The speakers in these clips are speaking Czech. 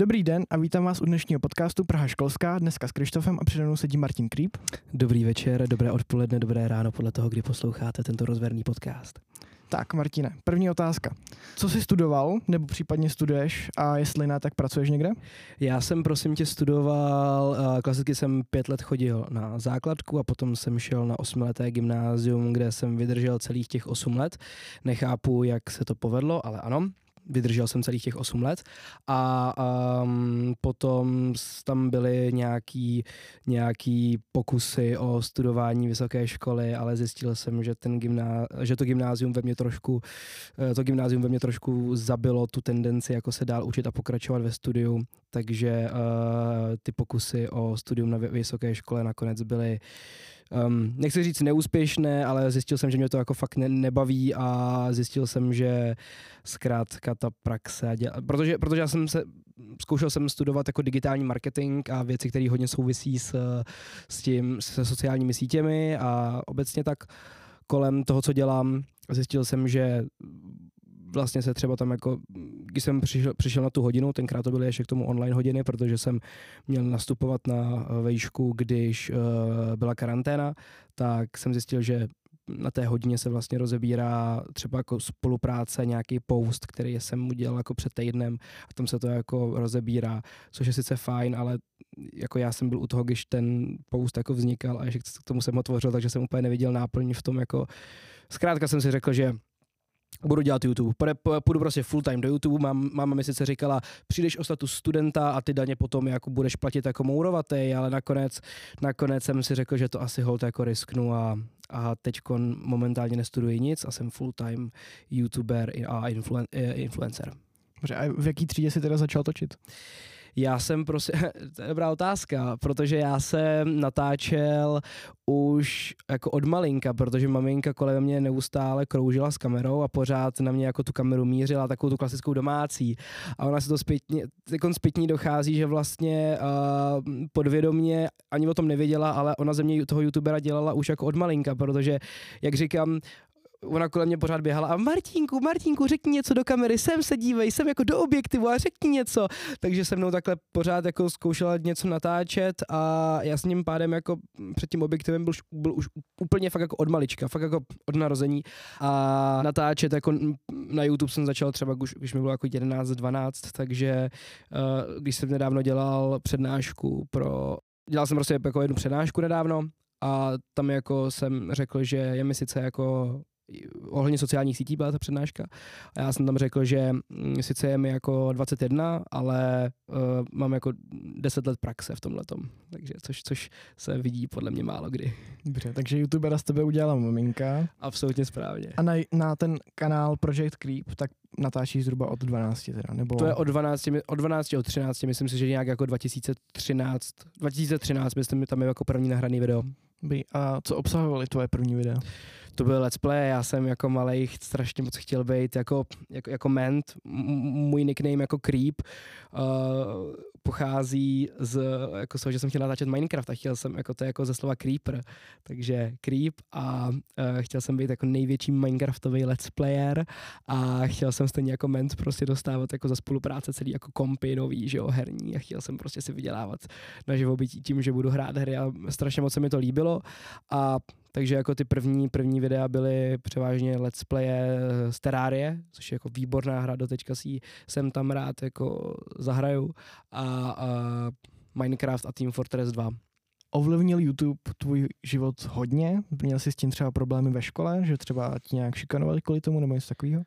Dobrý den a vítám vás u dnešního podcastu Praha školská, dneska s Krištofem a přede mnou sedí Martin Krýp. Dobrý večer, dobré odpoledne, dobré ráno podle toho, kdy posloucháte tento rozverný podcast. Tak, Martine, první otázka. Co jsi studoval, nebo případně studuješ a jestli ne, tak pracuješ někde? Já jsem, prosím tě, studoval, klasicky jsem pět let chodil na základku a potom jsem šel na osmileté gymnázium, kde jsem vydržel celých těch osm let. Nechápu, jak se to povedlo, ale ano vydržel jsem celých těch 8 let. A um, potom tam byly nějaký, nějaký pokusy o studování vysoké školy, ale zjistil jsem, že, ten gymná, že to gymnázium ve mně trošku eh, to gymnázium ve mně trošku zabilo tu tendenci jako se dál učit a pokračovat ve studiu, takže uh, ty pokusy o studium na vysoké škole nakonec byly um, nechci říct neúspěšné, ale zjistil jsem, že mě to jako fakt ne, nebaví a zjistil jsem, že zkrátka ta praxe, děla, protože, protože já jsem se, zkoušel jsem studovat jako digitální marketing a věci, které hodně souvisí s, s tím, se sociálními sítěmi a obecně tak kolem toho, co dělám, zjistil jsem, že vlastně se třeba tam jako, když jsem přišel, přišel na tu hodinu, tenkrát to byly ještě k tomu online hodiny, protože jsem měl nastupovat na vejšku, když uh, byla karanténa, tak jsem zjistil, že na té hodině se vlastně rozebírá třeba jako spolupráce, nějaký post, který jsem udělal jako před týdnem a tam se to jako rozebírá, což je sice fajn, ale jako já jsem byl u toho, když ten post jako vznikal a že k tomu jsem otvořil, takže jsem úplně neviděl náplň v tom jako zkrátka jsem si řekl, že budu dělat YouTube. Půjdu prostě full time do YouTube. Mám, máma mi sice říkala, přijdeš o status studenta a ty daně potom jako budeš platit jako mourovatý, ale nakonec, nakonec jsem si řekl, že to asi hold jako risknu a, a teď momentálně nestuduji nic a jsem full time YouTuber a influen, eh, influencer. Dobře, a v jaký třídě jsi teda začal točit? Já jsem prostě, to je dobrá otázka, protože já jsem natáčel už jako od malinka, protože maminka kolem mě neustále kroužila s kamerou a pořád na mě jako tu kameru mířila, takovou tu klasickou domácí. A ona se to zpětně, zpětní dochází, že vlastně uh, podvědomně ani o tom nevěděla, ale ona ze mě toho youtubera dělala už jako od malinka, protože, jak říkám, ona kolem mě pořád běhala a Martínku, Martínku, řekni něco do kamery, sem se dívej, sem jako do objektivu a řekni něco. Takže se mnou takhle pořád jako zkoušela něco natáčet a já s ním pádem jako před tím objektivem byl, byl už úplně fakt jako od malička, fakt jako od narození a natáčet jako na YouTube jsem začal třeba, už, když mi bylo jako 11, 12, takže uh, když jsem nedávno dělal přednášku pro dělal jsem prostě jako jednu přednášku nedávno a tam jako jsem řekl, že je mi sice jako ohledně sociálních sítí byla ta přednáška a já jsem tam řekl, že mm, sice je mi jako 21, ale uh, mám jako 10 let praxe v tomhle takže což, což se vidí podle mě málo kdy. Dobře, takže youtubera z tebe udělala maminka. Absolutně správně. A na, na ten kanál Project Creep, tak natáčí zhruba od 12 teda, nebo? To je od 12, od 12, od 13, myslím si, že nějak jako 2013, 2013, myslím, tam je jako první nahraný video. A co obsahovaly tvoje první videa? To byl let's play, já jsem jako malý strašně moc chtěl být jako, jako, jako ment, můj nickname jako Creep uh, pochází z, jako z toho, že jsem chtěl natáčet Minecraft a chtěl jsem, jako to je jako ze slova Creeper, takže Creep a uh, chtěl jsem být jako největší Minecraftový let's player a chtěl jsem stejně jako ment prostě dostávat jako za spolupráce celý jako kompy nový, že jo, herní a chtěl jsem prostě si vydělávat na živobytí tím, že budu hrát hry a strašně moc se mi to líbilo a takže jako ty první, první videa byly převážně let's playe z Terrarie, což je jako výborná hra, doteďka si jsem tam rád jako zahraju a, a Minecraft a Team Fortress 2. Ovlivnil YouTube tvůj život hodně? Měl jsi s tím třeba problémy ve škole, že třeba ti nějak šikanovali kvůli tomu nebo něco takového?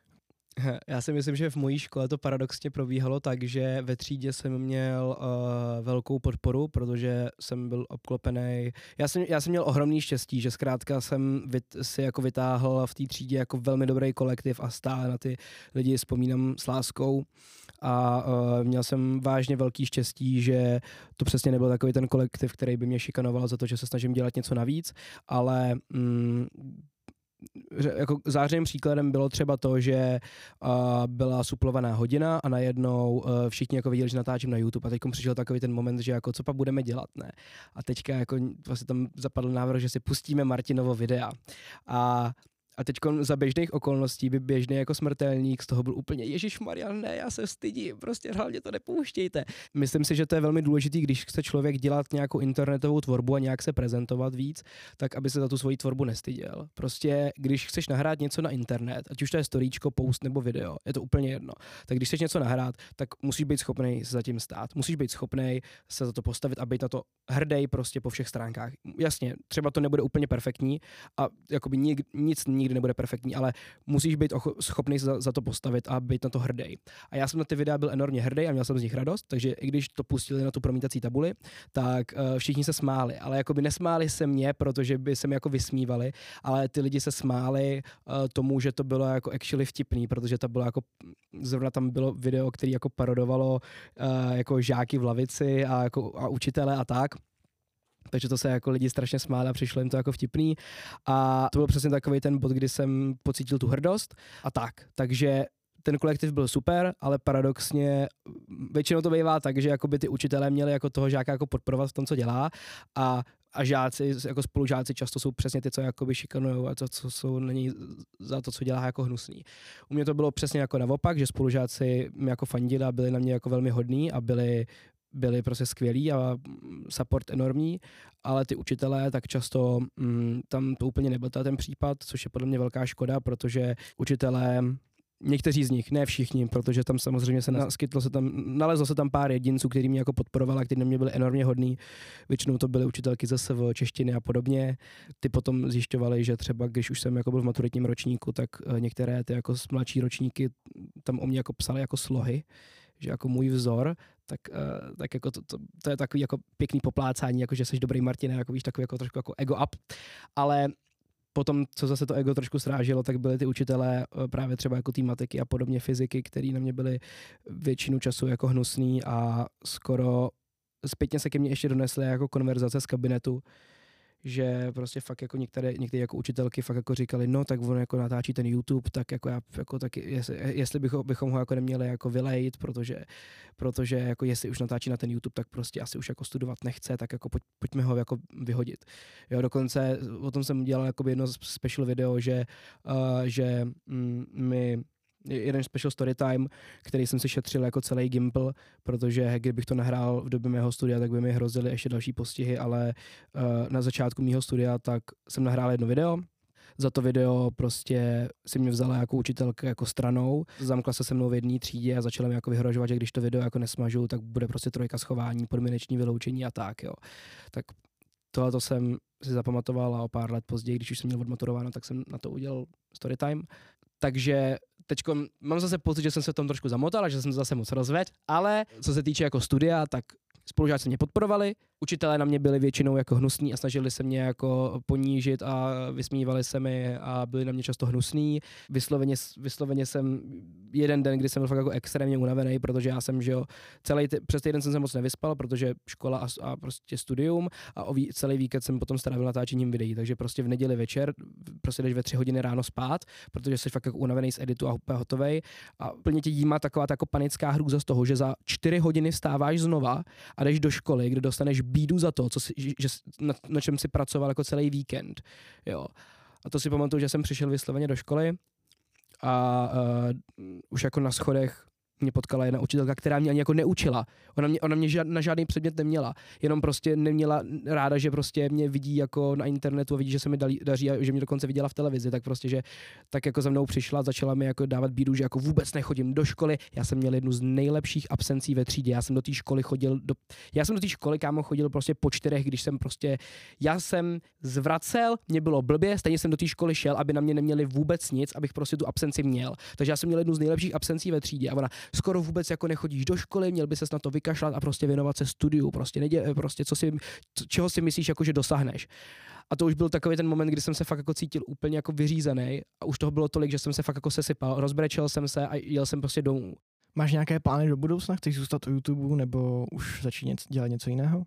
Já si myslím, že v mojí škole to paradoxně probíhalo tak, že ve třídě jsem měl uh, velkou podporu, protože jsem byl obklopený. Já jsem, já jsem měl ohromný štěstí, že zkrátka jsem vyt, si jako vytáhl v té třídě jako velmi dobrý kolektiv a stále na ty lidi vzpomínám s láskou. A uh, měl jsem vážně velký štěstí, že to přesně nebyl takový ten kolektiv, který by mě šikanoval za to, že se snažím dělat něco navíc, ale mm, jako zářným příkladem bylo třeba to, že uh, byla suplovaná hodina a najednou uh, všichni jako viděli, že natáčím na YouTube a teď přišel takový ten moment, že jako co pak budeme dělat, ne? A teďka jako vlastně tam zapadl návrh, že si pustíme Martinovo videa. A A teď za běžných okolností by běžný jako smrtelník z toho byl úplně Ježíš Maria, ne, já se stydím, prostě hlavně to nepouštějte. Myslím si, že to je velmi důležité, když chce člověk dělat nějakou internetovou tvorbu a nějak se prezentovat víc, tak aby se za tu svoji tvorbu nestyděl. Prostě když chceš nahrát něco na internet, ať už to je storíčko, post nebo video, je to úplně jedno. Tak když chceš něco nahrát, tak musíš být schopný se za tím stát. Musíš být schopný se za to postavit a být na to hrdý prostě po všech stránkách. Jasně, třeba to nebude úplně perfektní a jakoby nik, nic nikdy nebude perfektní, ale musíš být schopný za, za to postavit a být na to hrdý. A já jsem na ty videa byl enormně hrdý a měl jsem z nich radost, takže i když to pustili na tu promítací tabuli, tak uh, všichni se smáli, ale jakoby nesmáli se mě, protože by se mi jako vysmívali, ale ty lidi se smáli uh, tomu, že to bylo jako actually vtipný, protože to bylo jako, zrovna tam bylo video, který jako parodovalo uh, jako žáky v lavici a, jako, a učitele a tak takže to se jako lidi strašně smáli a přišlo jim to jako vtipný. A to byl přesně takový ten bod, kdy jsem pocítil tu hrdost a tak. Takže ten kolektiv byl super, ale paradoxně většinou to bývá tak, že jakoby ty učitelé měli jako toho žáka jako podporovat v tom, co dělá a a žáci, jako spolužáci často jsou přesně ty, co jakoby šikanují a to, co jsou není za to, co dělá jako hnusný. U mě to bylo přesně jako naopak, že spolužáci mi jako fandili a byli na mě jako velmi hodní a byli byli prostě skvělí a support enormní, ale ty učitelé tak často mm, tam to úplně nebyl ten případ, což je podle mě velká škoda, protože učitelé Někteří z nich, ne všichni, protože tam samozřejmě se naskytlo se tam, nalezlo se tam pár jedinců, který mě jako podporovala, kteří na mě byli enormně hodní. Většinou to byly učitelky zase v češtiny a podobně. Ty potom zjišťovali, že třeba když už jsem jako byl v maturitním ročníku, tak eh, některé ty jako mladší ročníky tam o mě jako psali jako slohy, že jako můj vzor, tak, uh, tak jako to, to, to, je takový jako pěkný poplácání, jako že jsi dobrý Martin, jako víš, takový jako trošku jako ego up, ale potom, co zase to ego trošku srážilo, tak byly ty učitelé eh, právě třeba jako matiky a podobně fyziky, který na mě byly většinu času jako hnusný a skoro zpětně se ke mně ještě donesly jako konverzace z kabinetu, že prostě fakt jako některé, některé jako učitelky fakt jako říkali, no tak on jako natáčí ten YouTube, tak jako já, jako tak jestli, jestli bychom, bychom ho jako neměli jako vylejt, protože, protože jako jestli už natáčí na ten YouTube, tak prostě asi už jako studovat nechce, tak jako pojď, pojďme ho jako vyhodit. Jo, dokonce o tom jsem dělal jako jedno special video, že, uh, že mm, my jeden special story time, který jsem si šetřil jako celý Gimple, protože kdybych to nahrál v době mého studia, tak by mi hrozily ještě další postihy, ale uh, na začátku mého studia tak jsem nahrál jedno video, za to video prostě si mě vzala jako učitelka jako stranou, zamkla se se mnou v jedné třídě a začala mi jako vyhrožovat, že když to video jako nesmažu, tak bude prostě trojka schování, podmíneční vyloučení a tak, jo. Tak tohle to jsem si zapamatoval a o pár let později, když už jsem měl odmaturováno, tak jsem na to udělal story time. Takže teď mám zase pocit, že jsem se v tom trošku zamotal a že jsem se zase moc rozvedl, ale co se týče jako studia, tak spolužáci mě podporovali, učitelé na mě byli většinou jako hnusní a snažili se mě jako ponížit a vysmívali se mi a byli na mě často hnusní. Vysloveně, vysloveně jsem jeden den, kdy jsem byl fakt jako extrémně unavený, protože já jsem, že jo, celý přes týden jsem se moc nevyspal, protože škola a, a prostě studium a o ví, celý víkend jsem potom strávil natáčením videí, takže prostě v neděli večer prostě jdeš ve tři hodiny ráno spát, protože jsi fakt jako unavený z editu a úplně hotovej a plně tě jímá taková jako panická hrůza z toho, že za čtyři hodiny vstáváš znova a jdeš do školy, kde dostaneš bídu za to, co si, že, na, na čem si pracoval jako celý víkend. Jo. A to si pamatuju, že jsem přišel vysloveně do školy a uh, už jako na schodech mě potkala jedna učitelka, která mě ani jako neučila. Ona mě, ona mě žád, na žádný předmět neměla. Jenom prostě neměla ráda, že prostě mě vidí jako na internetu a vidí, že se mi dalí, daří a že mě dokonce viděla v televizi, tak prostě, že tak jako za mnou přišla, začala mi jako dávat bídu, že jako vůbec nechodím do školy. Já jsem měl jednu z nejlepších absencí ve třídě. Já jsem do té školy chodil, do, já jsem do té školy, kámo, chodil prostě po čtyřech, když jsem prostě, já jsem zvracel, mě bylo blbě, stejně jsem do té školy šel, aby na mě neměli vůbec nic, abych prostě tu absenci měl. Takže já jsem měl jednu z nejlepších absencí ve třídě a ona, skoro vůbec jako nechodíš do školy, měl by ses na to vykašlat a prostě věnovat se studiu, prostě, nedě, prostě co si, čeho si myslíš, jako že dosáhneš. A to už byl takový ten moment, kdy jsem se fakt jako cítil úplně jako vyřízený a už toho bylo tolik, že jsem se fakt jako sesypal, rozbrečel jsem se a jel jsem prostě domů. Máš nějaké plány do budoucna? Chceš zůstat u YouTube nebo už začít dělat něco jiného?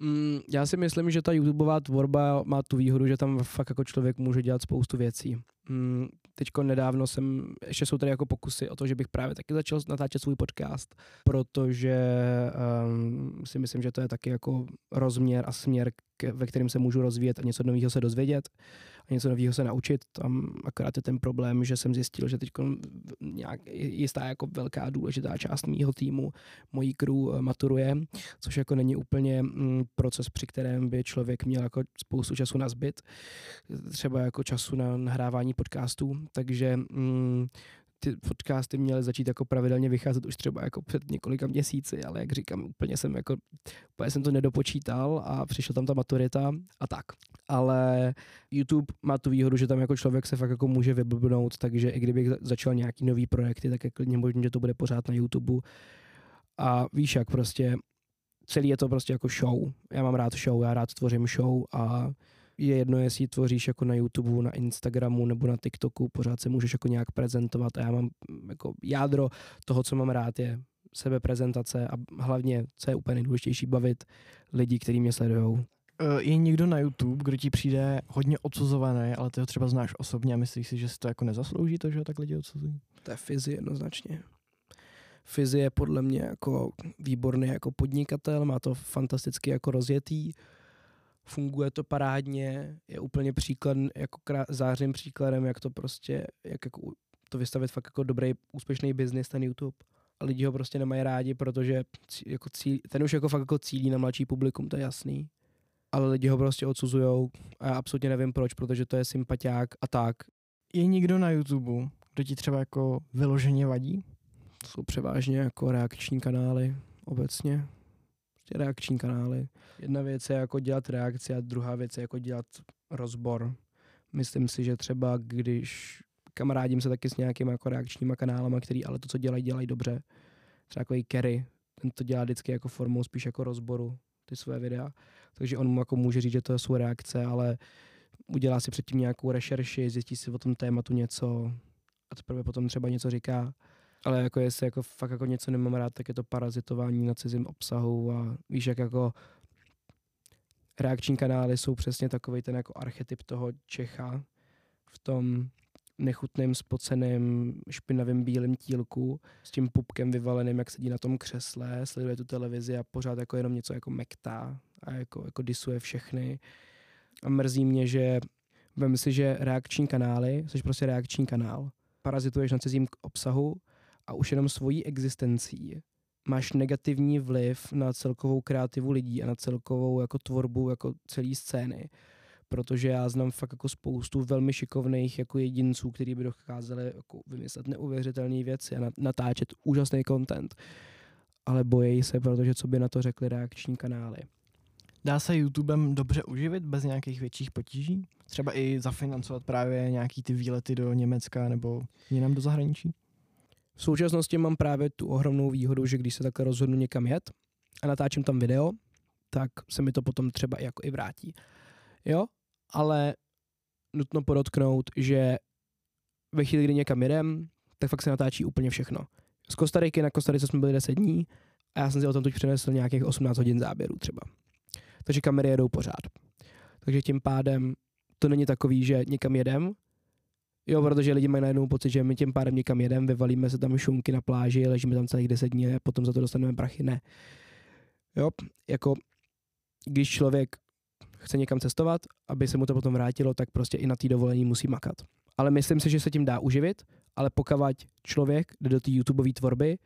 Mm, já si myslím, že ta YouTubeová tvorba má tu výhodu, že tam fakt jako člověk může dělat spoustu věcí. Mm, teďko nedávno jsem, ještě jsou tady jako pokusy o to, že bych právě taky začal natáčet svůj podcast, protože um, si myslím, že to je taky jako rozměr a směr, ve kterém se můžu rozvíjet a něco nového se dozvědět. A něco nového se naučit. Tam akorát je ten problém, že jsem zjistil, že teď nějak jistá jako velká důležitá část mýho týmu, mojí crew eh, maturuje, což jako není úplně mm, proces, při kterém by člověk měl jako spoustu času na zbyt, třeba jako času na nahrávání podcastů, takže mm, ty podcasty měly začít jako pravidelně vycházet už třeba jako před několika měsíci, ale jak říkám, úplně jsem jako, úplně jsem to nedopočítal a přišla tam ta maturita a tak. Ale YouTube má tu výhodu, že tam jako člověk se fakt jako může vyblbnout, takže i kdybych začal nějaký nový projekty, tak je klidně možné, že to bude pořád na YouTube. A víš jak prostě, celý je to prostě jako show. Já mám rád show, já rád tvořím show a je jedno, jestli tvoříš jako na YouTube, na Instagramu nebo na TikToku, pořád se můžeš jako nějak prezentovat a já mám mm, jako jádro toho, co mám rád, je sebeprezentace a hlavně, co je úplně nejdůležitější, bavit lidi, kteří mě sledují. Eh, je někdo na YouTube, kdo ti přijde hodně odsuzovaný, ale ty ho třeba znáš osobně a myslíš si, že si to jako nezaslouží to, že ho tak lidi odsuzují? To je Fizi jednoznačně. Fizi je podle mě jako výborný jako podnikatel, má to fantasticky jako rozjetý funguje to parádně, je úplně příklad, jako krá, zářným příkladem, jak to prostě, jak jako to vystavit fakt jako dobrý, úspěšný biznis ten YouTube. A lidi ho prostě nemají rádi, protože jako cíl, ten už jako fakt jako cílí na mladší publikum, to je jasný. Ale lidi ho prostě odsuzujou a já absolutně nevím proč, protože to je sympatiák a tak. Je někdo na YouTube, kdo ti třeba jako vyloženě vadí? To jsou převážně jako reakční kanály obecně prostě reakční kanály. Jedna věc je jako dělat reakci a druhá věc je jako dělat rozbor. Myslím si, že třeba když kamarádím se taky s nějakými jako reakčníma kanálama, který ale to, co dělají, dělají dobře. Třeba jako i Kerry, ten to dělá vždycky jako formou spíš jako rozboru ty své videa. Takže on mu jako může říct, že to jsou reakce, ale udělá si předtím nějakou rešerši, zjistí si o tom tématu něco a teprve potom třeba něco říká. Ale jako jestli jako fakt jako něco nemám rád, tak je to parazitování na cizím obsahu a víš, jak jako reakční kanály jsou přesně takový ten jako archetyp toho Čecha v tom nechutným, spoceným, špinavým bílým tílku s tím pupkem vyvaleným, jak sedí na tom křesle, sleduje tu televizi a pořád jako jenom něco jako mektá a jako, jako disuje všechny. A mrzí mě, že vem si, že reakční kanály, jsi prostě reakční kanál, parazituješ na cizím obsahu a už jenom svojí existencí máš negativní vliv na celkovou kreativu lidí a na celkovou jako tvorbu jako celé scény. Protože já znám fakt jako spoustu velmi šikovných jako jedinců, kteří by dokázali jako vymyslet neuvěřitelné věci a natáčet úžasný content. Ale bojejí se, protože co by na to řekli reakční kanály. Dá se YouTubem dobře uživit bez nějakých větších potíží? Třeba i zafinancovat právě nějaký ty výlety do Německa nebo jinam do zahraničí? V současnosti mám právě tu ohromnou výhodu, že když se takhle rozhodnu někam jet a natáčím tam video, tak se mi to potom třeba jako i vrátí. Jo, ale nutno podotknout, že ve chvíli, kdy někam jedem, tak fakt se natáčí úplně všechno. Z Kostariky na Kostarice jsme byli 10 dní a já jsem si o tom teď přinesl nějakých 18 hodin záběrů třeba. Takže kamery jedou pořád. Takže tím pádem to není takový, že někam jedem Jo, protože lidi mají najednou pocit, že my tím pádem někam jedeme, vyvalíme se tam šunky na pláži, ležíme tam celých deset dní a potom za to dostaneme prachy. Ne. Jo, jako když člověk chce někam cestovat, aby se mu to potom vrátilo, tak prostě i na té dovolení musí makat. Ale myslím si, že se tím dá uživit, ale pokud člověk jde do té YouTubeové tvorby,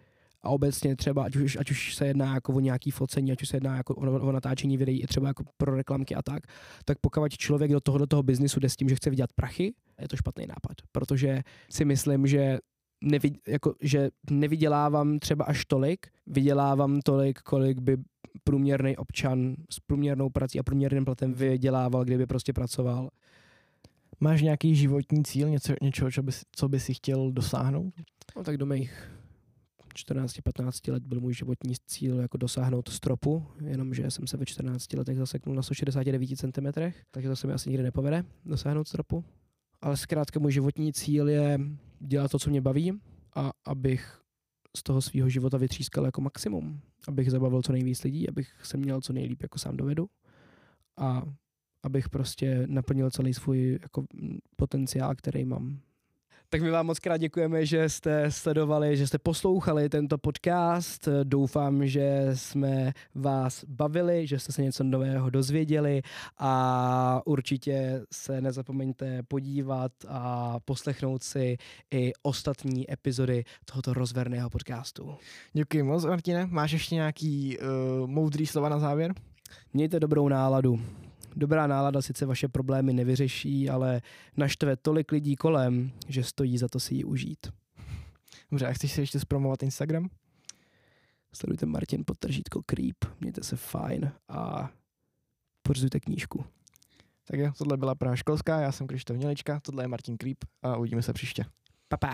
a obecně třeba, ať už, ať už se jedná jako o nějaký focení, ať už se jedná jako o, o natáčení videí, třeba jako pro reklamky a tak, tak pokud člověk do toho, do toho biznisu jde s tím, že chce vydělat prachy, je to špatný nápad, protože si myslím, že nevid, jako, že nevydělávám třeba až tolik, vydělávám tolik, kolik by průměrný občan s průměrnou prací a průměrným platem vydělával, kdyby prostě pracoval. Máš nějaký životní cíl, něco, něčeho, co by, co by si chtěl dosáhnout? No tak do mých 14-15 let byl můj životní cíl jako dosáhnout stropu, jenomže jsem se ve 14 letech zaseknul na 169 cm, takže to se mi asi nikdy nepovede dosáhnout stropu. Ale zkrátka můj životní cíl je dělat to, co mě baví a abych z toho svého života vytřískal jako maximum. Abych zabavil co nejvíc lidí, abych se měl co nejlíp jako sám dovedu a abych prostě naplnil celý svůj jako potenciál, který mám. Tak my vám moc krát děkujeme, že jste sledovali, že jste poslouchali tento podcast. Doufám, že jsme vás bavili, že jste se něco nového dozvěděli a určitě se nezapomeňte podívat a poslechnout si i ostatní epizody tohoto rozverného podcastu. Děkuji moc, Martine. Máš ještě nějaký uh, moudrý slova na závěr? Mějte dobrou náladu. Dobrá nálada sice vaše problémy nevyřeší, ale naštve tolik lidí kolem, že stojí za to si ji užít. Dobře, a chceš si ještě zpromovat Instagram? Sledujte Martin podtržítko Creep, mějte se fajn a pořizujte knížku. Tak jo, tohle byla Praha školská, já jsem Krištof Mělička, tohle je Martin Creep a uvidíme se příště. Pa, pa.